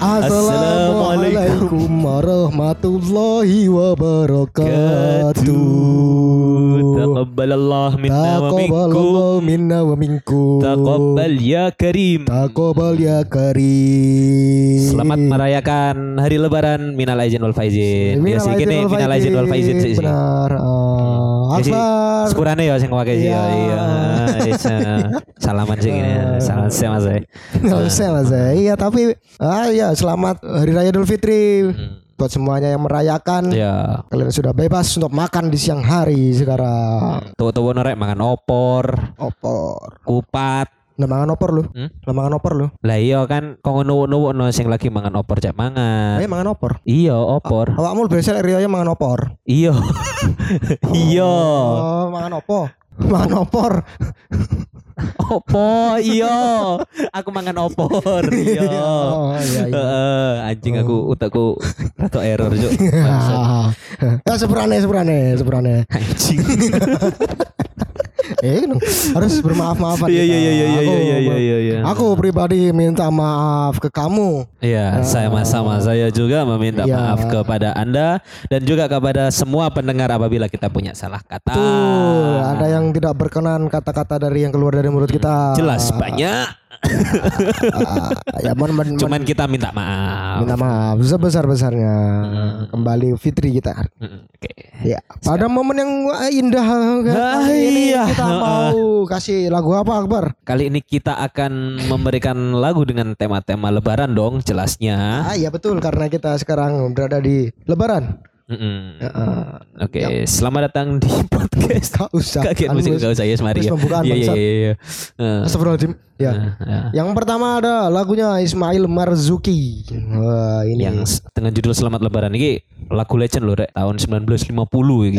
Assalamualaikum warahmatullahi wabarakatuh. Taqabbalallah minna wa minkum. Taqabbalallahu minna wa minkum. Taqabbal ya karim. Taqabbal ya karim. Selamat merayakan hari lebaran minal aizin wal faizin. Ya sih gini minal aizin wal faizin. Benar. Uh, Ya sih, Akbar. Sepurane ya sing pakai sih. Iya. ya, Iya. Eh, Salaman sih gini. Salam saya Mas. eh. Nggak usah lah saya. Iya tapi ah ya selamat Hari Raya Idul Fitri buat semuanya yang merayakan. Ya. Kalian sudah bebas untuk makan di siang hari sekarang. Tuwa-tuwa norek mangan opor, Opor. kupat. Mangan opor lu. Hmm? Mangan opor lu. Lah iya kan kok nuwuk-nuwuk no sing lagi mangan opor cek mangan. Ayo mangan opor. Iya, opor. Awakmu biasa lek riyo mangan opor. Iya. Iya. Oh, mangan opo? Mangan opor. Opo iya. Aku mangan opor. Iya. Oh, iya iya. Heeh, anjing aku utakku rada error juk. Ya seberane seberane seberane. Anjing. Eh harus bermaaf-maafan. Iya iya iya iya iya iya iya iya iya. Aku pribadi minta maaf ke kamu. Iya, saya sama saya juga meminta Iya. maaf kepada Anda dan juga kepada semua pendengar apabila kita punya salah kata. Tuh, ada yang tidak berkenan kata-kata dari yang keluar dari mulut kita. Jelas banyak. Ya mohon mohon- Cuman kita minta maaf. minta maaf sebesar-besarnya. Kembali Fitri kita. Oke. Ya, pada momen yang indah Ah, kali ini iya. kita mau kasih lagu apa Akbar? Kali ini kita akan memberikan lagu dengan tema-tema lebaran dong jelasnya. Ah iya betul karena kita sekarang berada di Lebaran. Mm-mm. Heeh. Oke, selamat datang di podcast. Gak usah. Kaget Anu, musik gak usah ya Mari wis ya. pembukaan, Iya iya iya Astagfirullahaladzim. Ya. eh, eh. Yang pertama ada lagunya Ismail Marzuki. Wah, ini Yang dengan judul Selamat Lebaran ini lagu legend loh rek tahun 1950 ini.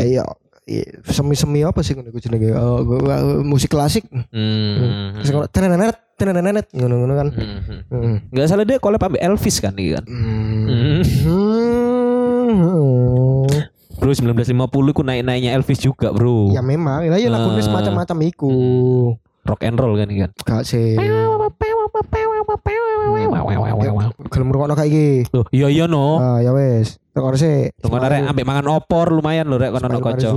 iya semi-semi apa sih ngono iku jenenge? Gua- musik klasik. Hmm. Sing ngono, tenenenet tenenenet ngono-ngono kan. Hmm. Hmm. Gak salah dia collab sama Elvis kan ini kan. Hmm. Hmm. Hmm. Bro 1950 ku naik-naiknya Elvis juga bro. Ya memang, lah ya lagunya Ah. semacam-macam iku. Rock and roll kan kan. Gak sih. Gelem ngrungokno kayak iki. Loh, iya iya no. Ah ya wes. Tekor sih. Tunggu rek ambek mangan opor lumayan lho rek kono kanca.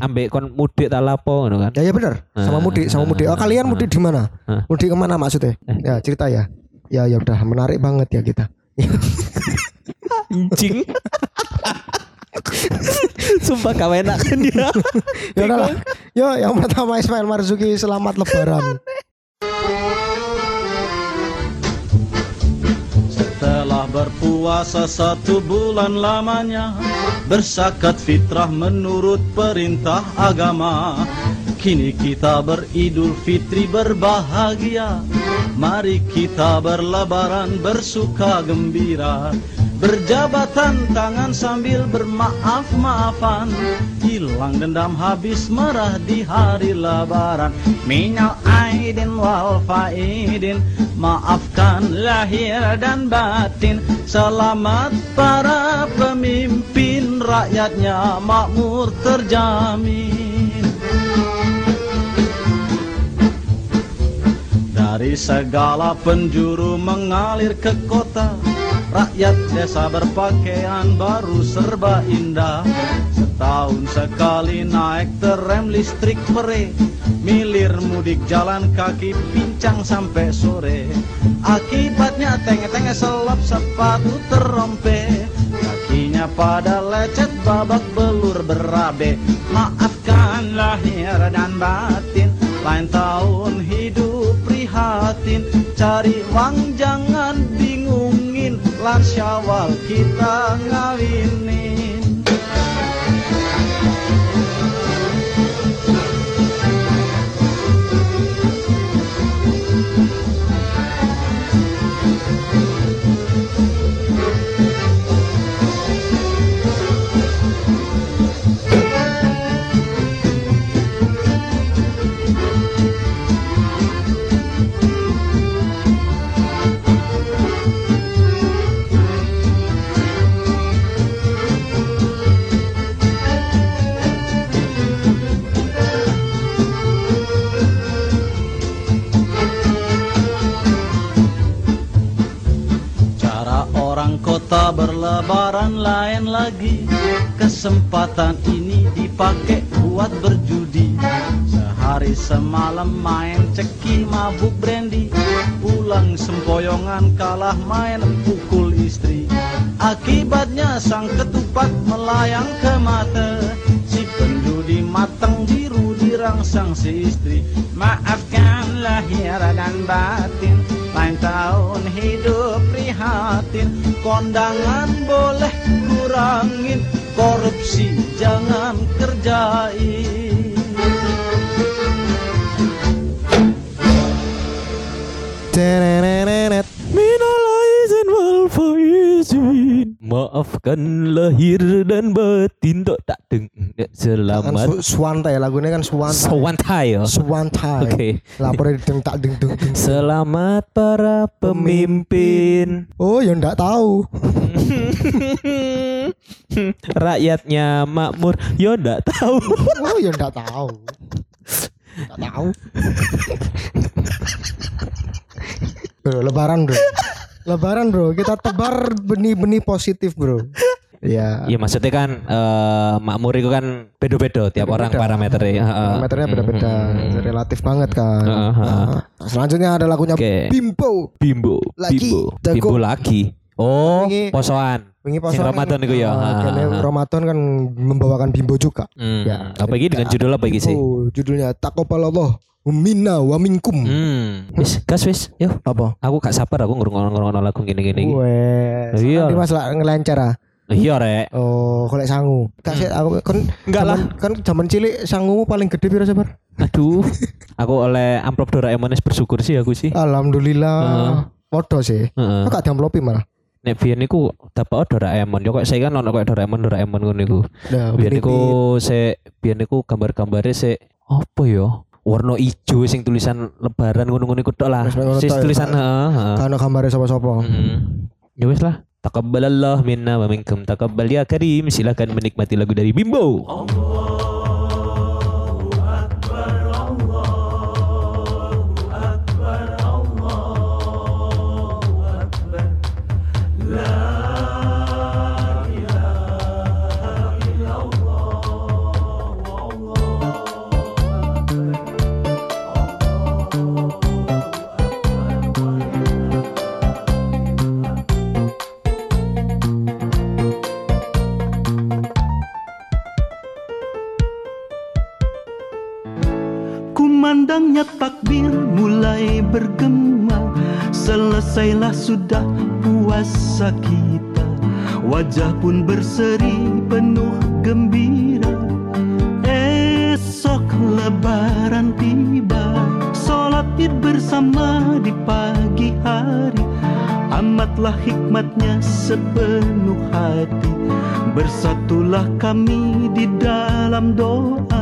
Ambek kon mudik ta lapo ngono kan. Ya ya benar. Sama Ah, mudik, sama mudik. Oh kalian mudik di mana? Ah. Mudik ke mana maksudnya? Ya cerita ya. Ya ya udah menarik banget ya kita. Anjing. Sumpah kau enak kan dia. Ya udah lah. Yo yang pertama Ismail Marzuki selamat lebaran. Setelah berpuasa satu bulan lamanya Bersakat fitrah menurut perintah agama Kini kita beridul fitri berbahagia Mari kita berlebaran bersuka gembira Berjabatan tangan sambil bermaaf-maafan. Hilang dendam habis merah di hari lebaran. Minal aidin wal faidin Maafkan lahir dan batin. Selamat para pemimpin Rakyatnya makmur terjamin. Dari segala penjuru mengalir ke kota Rakyat desa berpakaian baru serba indah. Setahun sekali naik terem listrik pere Milir mudik jalan kaki pincang sampai sore. Akibatnya tenge-tenge selap sepatu terompe. Kakinya pada lecet babak belur berabe. Maafkan lahir dan batin Lain tahun hidup prihatin. Cari uang jangan bingungin Lan syawal kita ngawinin lebaran lain lagi. Kesempatan ini dipakai buat berjudi. Sehari semalam main ceki mabuk brandy. Pulang sempoyongan kalah main pukul istri. Akibatnya sang ketupat melayang ke mata. Si penjudi matang biru dirangsang si istri. Maafkan lahir dan batin Lain tahun hidup prihatin Kondangan boleh kurangin Korupsi jangan kerjain. Maafkan lahir dan batin Tok tak deng Ya, Kan Selamat su- Swantai lagunya kan Swantai. Sawantai ya Swantai. Oke. Lapornya deng tak deng deng. Selamat para pemimpin Oh, ya ndak tahu. Rakyatnya makmur Yo ndak tahu Oh, ya ndak tahu. Ndak tahu. bro, lebaran, Bro. Lebaran, Bro. Kita tebar benih-benih positif, Bro. Ya. Iya maksudnya kan eh, makmur itu kan beda-beda tiap orang parameternya. Heeh. Parameternya beda-beda, relatif banget kan. Heeh, heeh. Nah, selanjutnya ada lagunya Oke. Bimbo. Bimbo, Lagi. Bimbo. Bimbo lagi. Oh, Wingi- posoan. Wingi Sing Ramadan iku ya. Ah, ha. Ramadan kan membawakan Bimbo juga. Hmm. Ya, apa ini dengan judul apa ini sih? Judulnya Takobalallah minna wa minkum. Hmm. Wis, gas wis. Yo, Apa? aku gak sabar aku ngurung-ngurung lagu gini-gini. Wes. Iya. Nanti Mas lah ngelancar ah. Iya, Rek. Oh, golek sangu. Kasih aku kan. Enggak lah. zaman- Kan zaman cilik sangumu paling gede piro sabar? Aduh. aku oleh amplop Doraemon wis bersyukur sih aku sih. Alhamdulillah. Heeh. Podo sih. Heeh. Kok gak diamplopi malah. Nek biyen niku dapat Doraemon. Yo kok saya kan ono kok Doraemon Doraemon ngono niku. Nah, Biyen niku se biyen niku gambar-gambare se apa ya? Warna ijo sing tulisan lebaran ngono-ngono iku tok lah. Sis ya, tulisan heeh. heeh. Kan gambarnya sapa-sapa. Hmm. Ya wis lah. Takabbalallah minna wa minkum takabbal ya karim. Silakan menikmati lagu dari Bimbo. Kumandangnya takbir mulai bergema. Selesailah sudah puasa kita. Wajah pun berseri penuh gembira. Esok lebaran tiba. Sholat id bersama di pagi hari. Amatlah hikmatnya sepenuh hati. Bersatulah kami di dalam doa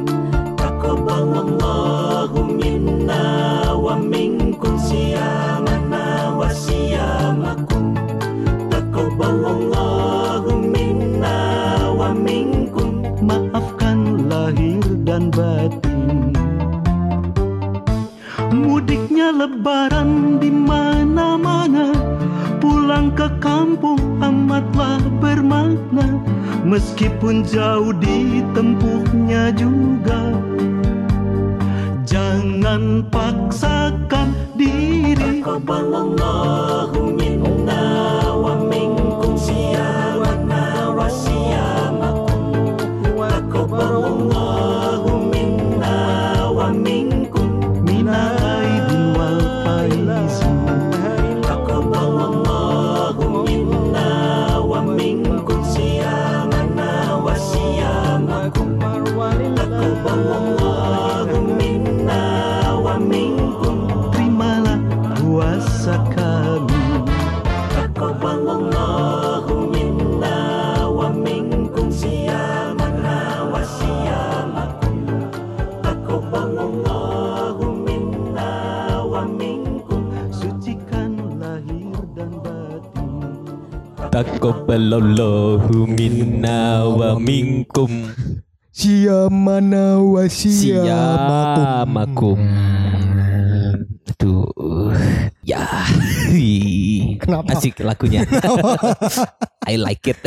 lebaran di mana-mana Pulang ke kampung amatlah bermakna. Meskipun jauh ditempuhnya juga Jangan paksakan diri. Taqabbalallahu minna wa minkum siyamana wa siyamakum. Taqabbalallahu minna wa minkum. Minal Taqabbalallahu minna wa minkum. Siyamana wa Siyamakum Aduh. Ya. Kenapa? Asik lagunya. I like it.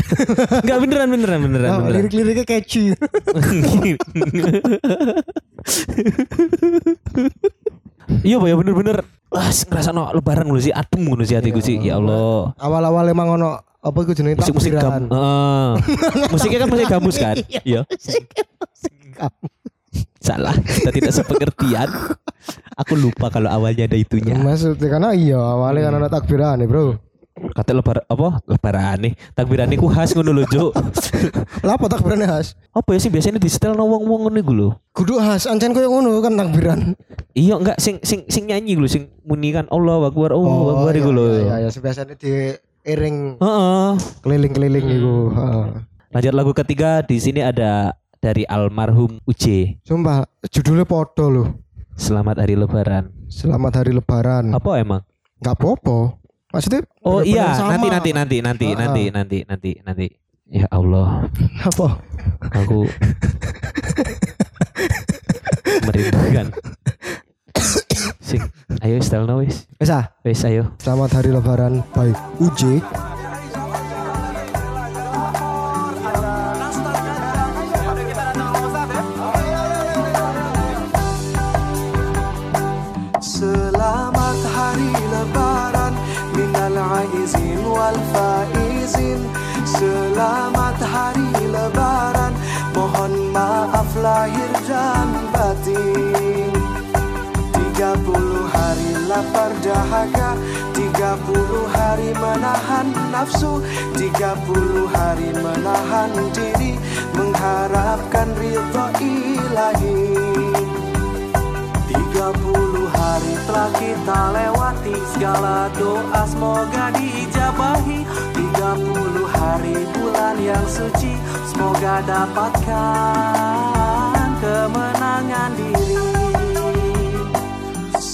Enggak beneran beneran beneran beneran. Lirik-liriknya catchy. Iya Pak ya bener-bener. Wah ngerasa no lebaran dulu sih Adem dulu sih hatiku sih. Ya Allah. Awal-awal emang ono apa iku jenenge Musik-musik gam takbiran. Heeh. Musiknya kan musik gambus kan Iya Salah Kita tidak sepengertian Aku lupa kalau awalnya ada itunya Maksudnya karena iya awalnya kan ada takbiran nih bro. Kata lebar apa? Lebaran nih. Takbiran ku khas ngono lho. Lah apa takbirannya khas? apa ya sih biasanya di setel no wong-wong ngono iku lho. Kudu khas ancen koyo ngono kan takbiran. Iya enggak sing sing sing nyanyi lho sing muni kan Allah Akbar Allah Akbar iku lho. Iya iya biasanya di iring Heeh. keliling-keliling iku, heeh. Lanjut lagu ketiga di sini ada dari almarhum Uj. Sumpah judulnya podo loh. Selamat hari lebaran. Selamat hari lebaran. Apa emang? Enggak apa-apa. Maksudnya Oh bener-bener iya, sama. nanti nanti nanti nanti Ah, nanti nanti nanti nanti. Ya Allah, apa? aku merindukan. Ayo setel no wis. Wis ah, Wis ayo. selamat hari lebaran by UJ. Selamat hari lebaran Minal aizin wal faizin Selamat hari lebaran Mohon maaf lahir dan batin 30 hari lapar dahaga 30 hari menahan nafsu 30 hari menahan diri Mengharapkan ridho ilahi. 30 hari telah kita lewati Segala doa semoga diijabahi 30 hari bulan yang suci Semoga dapatkan kemenangan diri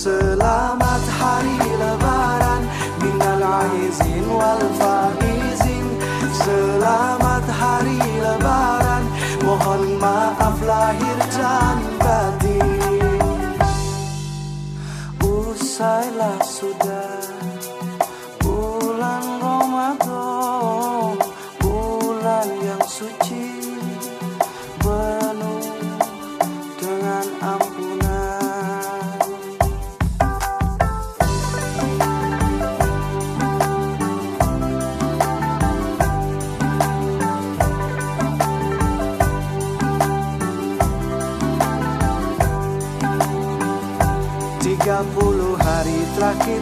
Selamat hari lebaran Minal aizin wal faizin. Selamat hari lebaran Mohon maaf lahir dan batin. Usailah sudah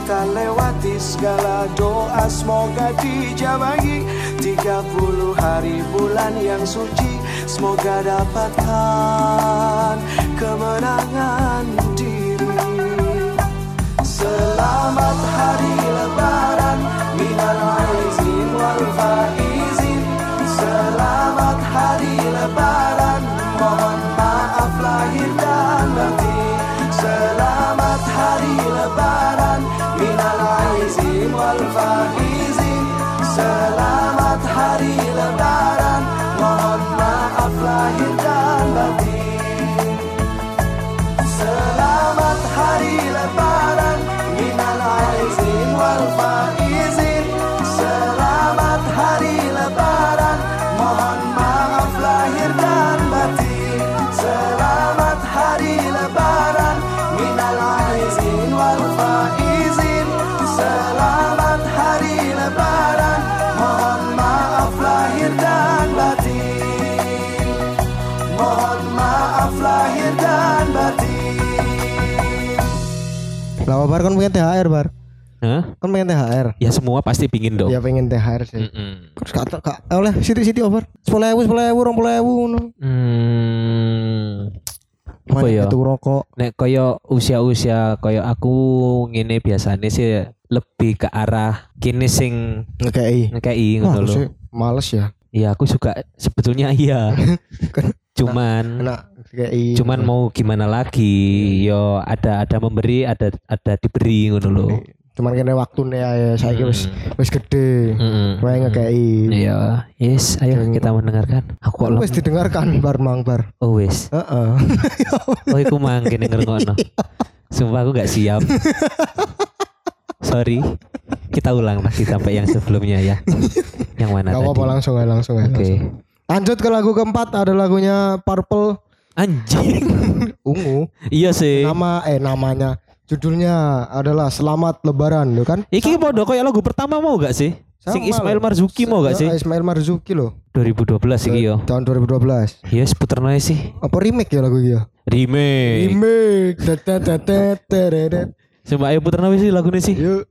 kita lewati Segala doa. Semoga dijabahi Tiga puluh hari bulan yang suci. Semoga dapatkan kemenangan diri. Selamat hari lebaran aizin Ya semua pasti pingin dong. Ya pengen THR sih. Mm-mm. Terus kata kak oleh siti-siti over. Sepuluh ewu, sepuluh ewu, rong ewu ngono. Hmm. Apa ya? Itu rokok. Nek koyo usia-usia koyo aku ngene biasanya sih lebih ke arah kini sing Ngekei. ngekei ngono lho. sih males ya. Iya, aku suka sebetulnya iya. Kan- cuman Enak ngekei. cuman mau gimana lagi? Yo ada ada memberi, ada ada diberi ngono lho. Cuman kene waktune ae saiki wis Hmm. wis gede. Mm-mm. Wae ngekei. Iya, yes, ayo kita mendengarkan. Aku kok Wis didengarkan bar mang bar. Oh wis. Heeh. Oh iku mangkin ngrungokno. Sumpah aku gak siap. Sorry. Kita ulang lagi sampai yang sebelumnya ya. Yang mana Gak tadi? apa-apa langsung aja langsung aja. Oke. langsung. Lanjut ke lagu keempat ada lagunya Purple Anjing. Ungu. iya sih. Nama eh namanya judulnya adalah Selamat Lebaran, lo kan? Iki podo kayak lagu pertama mau gak sih? Sing Sama Ismail loh. Marzuki mau gak sih? Eh, Ismail Marzuki loh. 2012 iki yo. Tahun 2012. Yes, puter nae sih. Apa remake ya lagu dia? Remake. Remake. Tetetetetetetet. Coba ayo puter sih lagunya sih. Yuk.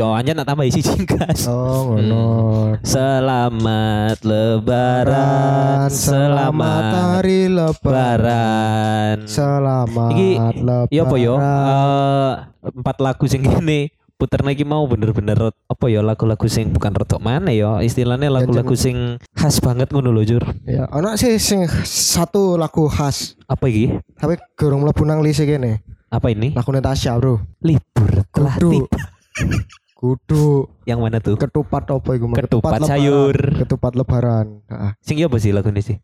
Yo aja nak tambah isi singkas. Oh, ngono. Selamat lebaran, selamat selamat hari lebaran. Selamat Iki lebaran. Iya apa yo? Eh, empat lagu sing gini puter lagi mau bener-bener apa ya lagu-lagu sing bukan rotok mana ya istilahnya lagu-lagu sing khas banget ngono lho Jur. Ya, ana sih sing satu lagu khas. Apa iki? Tapi gorong mlebu nang lise kene. Apa ini? Lagu Natasha, Bro. Libur telah Kudu. tiba. Kudu. Yang mana tuh? Ketupat apa itu? Ketupat, ketupat sayur. Ketupat lebaran. Heeh. Sing iya apa sih lagune sih?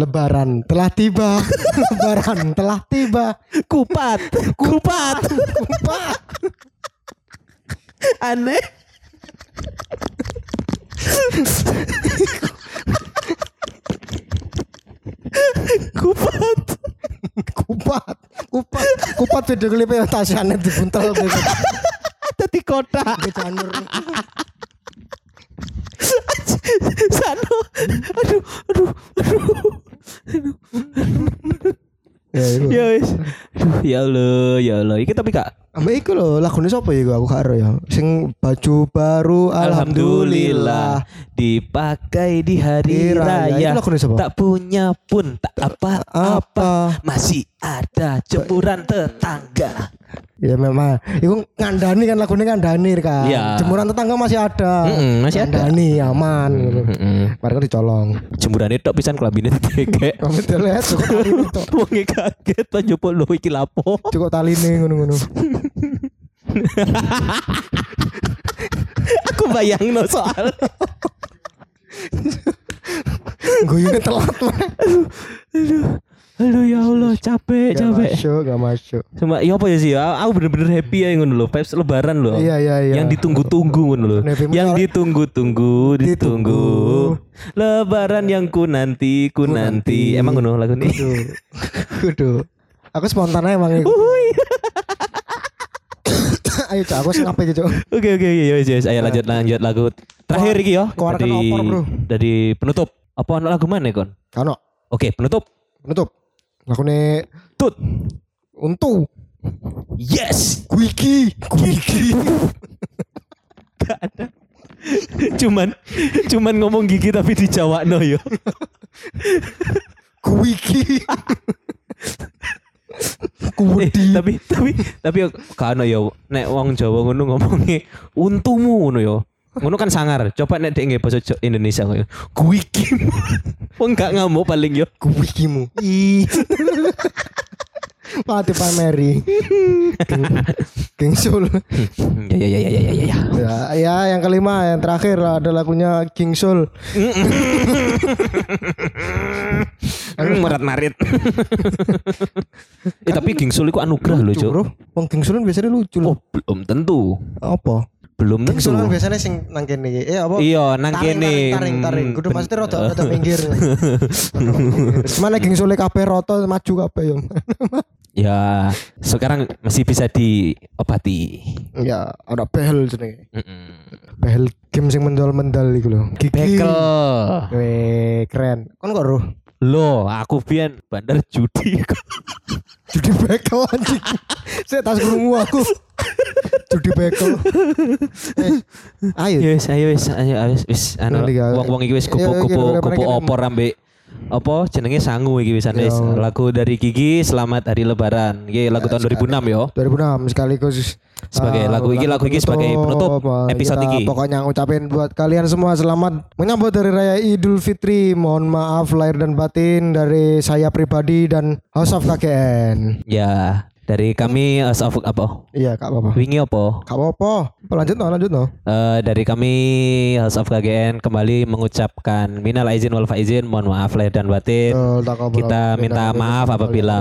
Lebaran telah tiba. lebaran telah tiba. Kupat. Kupat. Kupat. Aneh. kupat kupat kupat kupat video klipnya Tasyana dibuntel gitu Kota. Janur. Sano. Aduh, aduh, aduh. Ya iku. Ya wis. Aduh, ya Allah, ya Allah. Iki tapi Kak, Ambek iku lho lagune sapa ya aku gak ero ya. Sing baju baru alhamdulillah. dipakai di hari Di raya. raya. Tak punya pun tak apa-apa. Apa? Masih ada jemuran tetangga. Ya memang iku ngandani kan lagune ngandani kan. Iya. Jemuran tetangga masih ada. Mm-mm, masih ada. Ngandani aman gitu. Heeh. Mereka dicolong. Jemurane tok pisan kelambine dikek. Kami dilihat cukup tali itu. Wonge kaget to njupuk lho iki lapo. Cukup tali nih ngono-ngono. Aku bayangno soal. Guyune telat mah. Aduh ya Allah capek Gak capek. masuk, gak masuk. Cuma ya apa ya sih? Aku bener-bener happy ya ngono lho. Vibes lebaran lho. Iya iya iya. Yang ditunggu-tunggu ngono. Happy Yang ditunggu-tunggu, ditunggu. Lebaran yang ku nanti, ku nanti. Emang ngono lagu ini? Kudu. Aku spontan aja emang. Ayo cak, aku ngapa gitu. Oke oke oke yes, yes. Ayo lanjut lanjut lagu terakhir iki yo. keluarkan opor, bro. dari penutup. Apa lagu mana kon? Kano, Oke penutup. penutup. Lagune Tut. untu. Yes. Wiki, wiki. Gak ada. cuman cuman ngomong gigi tapi di Jawa no yo. Eh, Kudi. tapi tapi tapi kan yo nek wong Jawa ngono ngomongnya untumu ngono yo. Ngono kan sangar. Coba nek dek nggih basa Indonesia ngono. Kuikimu. Wong gak ngamuk paling yo. Wikimu. Ih. Pati pameri. King Soul. Ya ya ya ya ya ya. ya. Ya, ya, yang kelima, yang terakhir ada lagunya King. Hmm, Merat marit. eh tapi Gingsul iku anugerah lho, Lucu, Cuk. Wong King Soul kan biasanya lucu Oh, loh. belum tentu. Apa? Belum tentu. Kan biasanya sing nang kene. Eh apa? Iya, nang kene. Taring, taring, taring. Kudu pasti rada rada pinggir. Mana King Soul kabeh roto maju kabeh yo. Ya, sekarang masih bisa diobati. Ya, ada behel jenenge. Mm-mm. Behel game sing mendal-mendal iku lho. Bekel. Weh, keren. Kon kok roh? Loh, aku pian bandar judi. Judi bekel anjing. Saya tas krungu aku. Judi bekel. Eh, ayo. Ya wis, ayo wis, ayo wis, wis anu ya. wong-wong iki wis kupu-kupu iya, kupu opor ambek apa jenenge sangu iki wisan wis. Iya. Lagu dari Gigi Selamat Hari Lebaran. Iki lagu tahun 2006 yo. 2006 sekaligus Sebagai uh, lagu iki lagu iki sebagai penutup uh, episode kita iki. Pokoknya ngucapin buat kalian semua selamat menyambut dari Raya Idul Fitri. Mohon maaf lahir dan batin dari saya pribadi dan House of KKN. Ya, dari kami House of apa? Iya, Kak apa-apa. Wingi apa? Kak apa-apa. Lanjut no, lanjut no. Eh, dari kami House of KGN kembali mengucapkan minal aizin wal faizin, mohon maaf lahir dan batin. Betul. Kita minta maaf apabila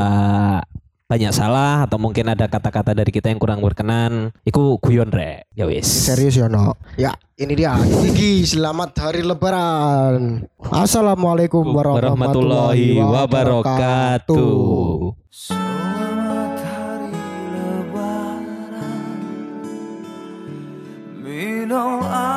banyak salah atau mungkin ada kata-kata dari kita yang kurang berkenan iku guyon re, ya wis. Serius ya no ya ini dia. Gigi selamat hari lebaran. Assalamualaikum warahmatullahi, warahmatullahi wabarakatuh, lebaran. Minum air.